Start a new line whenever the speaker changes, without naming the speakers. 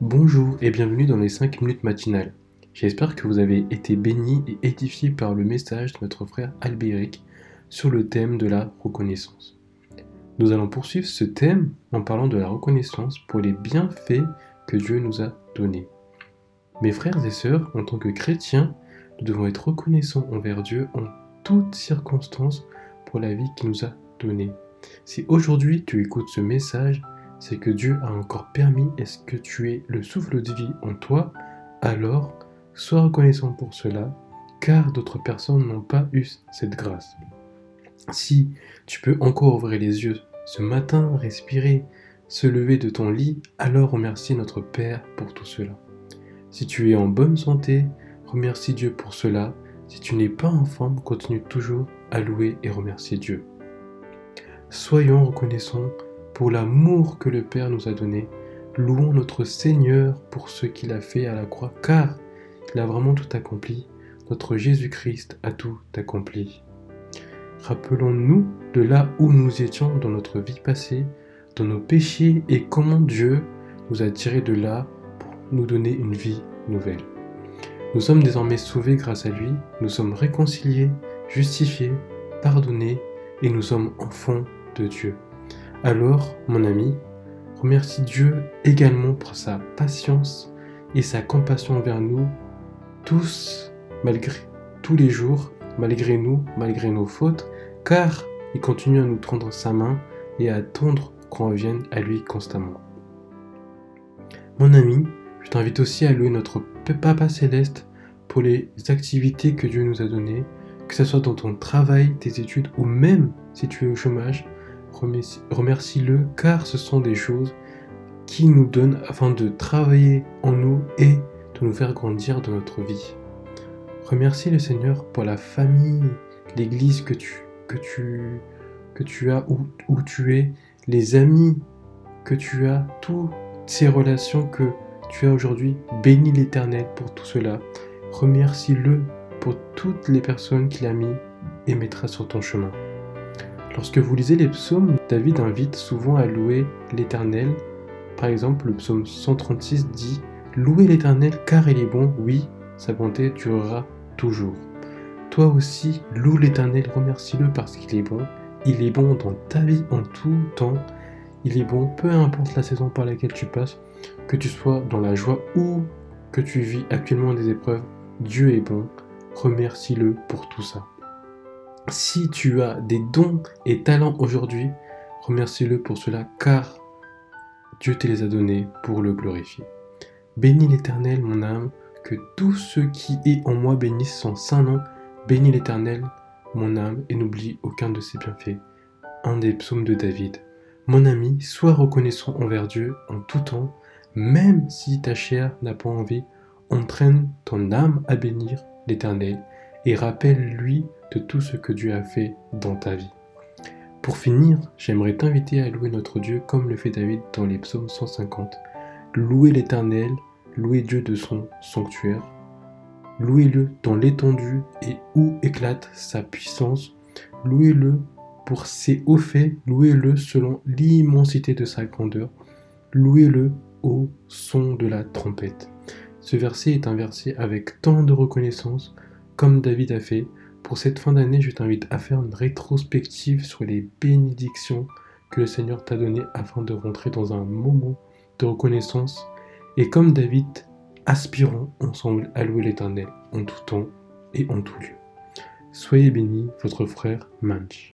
Bonjour et bienvenue dans les 5 minutes matinales. J'espère que vous avez été bénis et édifiés par le message de notre frère Albéric sur le thème de la reconnaissance. Nous allons poursuivre ce thème en parlant de la reconnaissance pour les bienfaits que Dieu nous a donnés. Mes frères et sœurs, en tant que chrétiens, nous devons être reconnaissants envers Dieu en toutes circonstances pour la vie qu'il nous a donnée. Si aujourd'hui tu écoutes ce message, c'est que Dieu a encore permis est-ce que tu es le souffle de vie en toi, alors sois reconnaissant pour cela, car d'autres personnes n'ont pas eu cette grâce. Si tu peux encore ouvrir les yeux ce matin, respirer, se lever de ton lit, alors remercie notre Père pour tout cela. Si tu es en bonne santé, remercie Dieu pour cela. Si tu n'es pas en forme, continue toujours à louer et remercier Dieu. Soyons reconnaissants pour l'amour que le Père nous a donné. Louons notre Seigneur pour ce qu'il a fait à la croix, car il a vraiment tout accompli. Notre Jésus-Christ a tout accompli. Rappelons-nous de là où nous étions dans notre vie passée, dans nos péchés et comment Dieu nous a tirés de là pour nous donner une vie nouvelle. Nous sommes désormais sauvés grâce à lui, nous sommes réconciliés, justifiés, pardonnés et nous sommes enfants de Dieu. Alors, mon ami, remercie Dieu également pour sa patience et sa compassion envers nous, tous, malgré tous les jours, malgré nous, malgré nos fautes, car il continue à nous tendre sa main et à attendre qu'on revienne à lui constamment. Mon ami, je t'invite aussi à louer notre Papa céleste pour les activités que Dieu nous a données, que ce soit dans ton travail, tes études ou même si tu es au chômage, remercie-le car ce sont des choses qui nous donnent afin de travailler en nous et de nous faire grandir dans notre vie. Remercie le Seigneur pour la famille, l'église que tu, que tu, que tu as, où, où tu es, les amis que tu as, toutes ces relations que tu as aujourd'hui. Bénis l'Éternel pour tout cela. Remercie-le pour toutes les personnes qu'il a mis et mettra sur ton chemin. Lorsque vous lisez les psaumes, David invite souvent à louer l'Éternel. Par exemple, le psaume 136 dit Louez l'Éternel car il est bon, oui, sa bonté durera toujours. Toi aussi, loue l'Éternel, remercie-le parce qu'il est bon. Il est bon dans ta vie en tout temps. Il est bon, peu importe la saison par laquelle tu passes, que tu sois dans la joie ou que tu vis actuellement des épreuves, Dieu est bon. Remercie-le pour tout ça. Si tu as des dons et talents aujourd'hui, remercie-le pour cela car Dieu te les a donnés pour le glorifier. Bénis l'Éternel, mon âme, que tout ce qui est en moi bénisse son saint nom. Bénis l'Éternel, mon âme, et n'oublie aucun de ses bienfaits. Un des psaumes de David. Mon ami, sois reconnaissant envers Dieu en tout temps, même si ta chair n'a pas envie, entraîne ton âme à bénir l'Éternel et rappelle-lui de tout ce que Dieu a fait dans ta vie. Pour finir, j'aimerais t'inviter à louer notre Dieu comme le fait David dans les psaumes 150. Louez l'Éternel, louez Dieu de son sanctuaire, louez-le dans l'étendue et où éclate sa puissance, louez-le pour ses hauts faits, louez-le selon l'immensité de sa grandeur, louez-le au son de la trompette. Ce verset est un verset avec tant de reconnaissance comme David a fait, pour cette fin d'année, je t'invite à faire une rétrospective sur les bénédictions que le Seigneur t'a données afin de rentrer dans un moment de reconnaissance. Et comme David, aspirons ensemble à louer l'Éternel en tout temps et en tout lieu. Soyez bénis, votre frère Manch.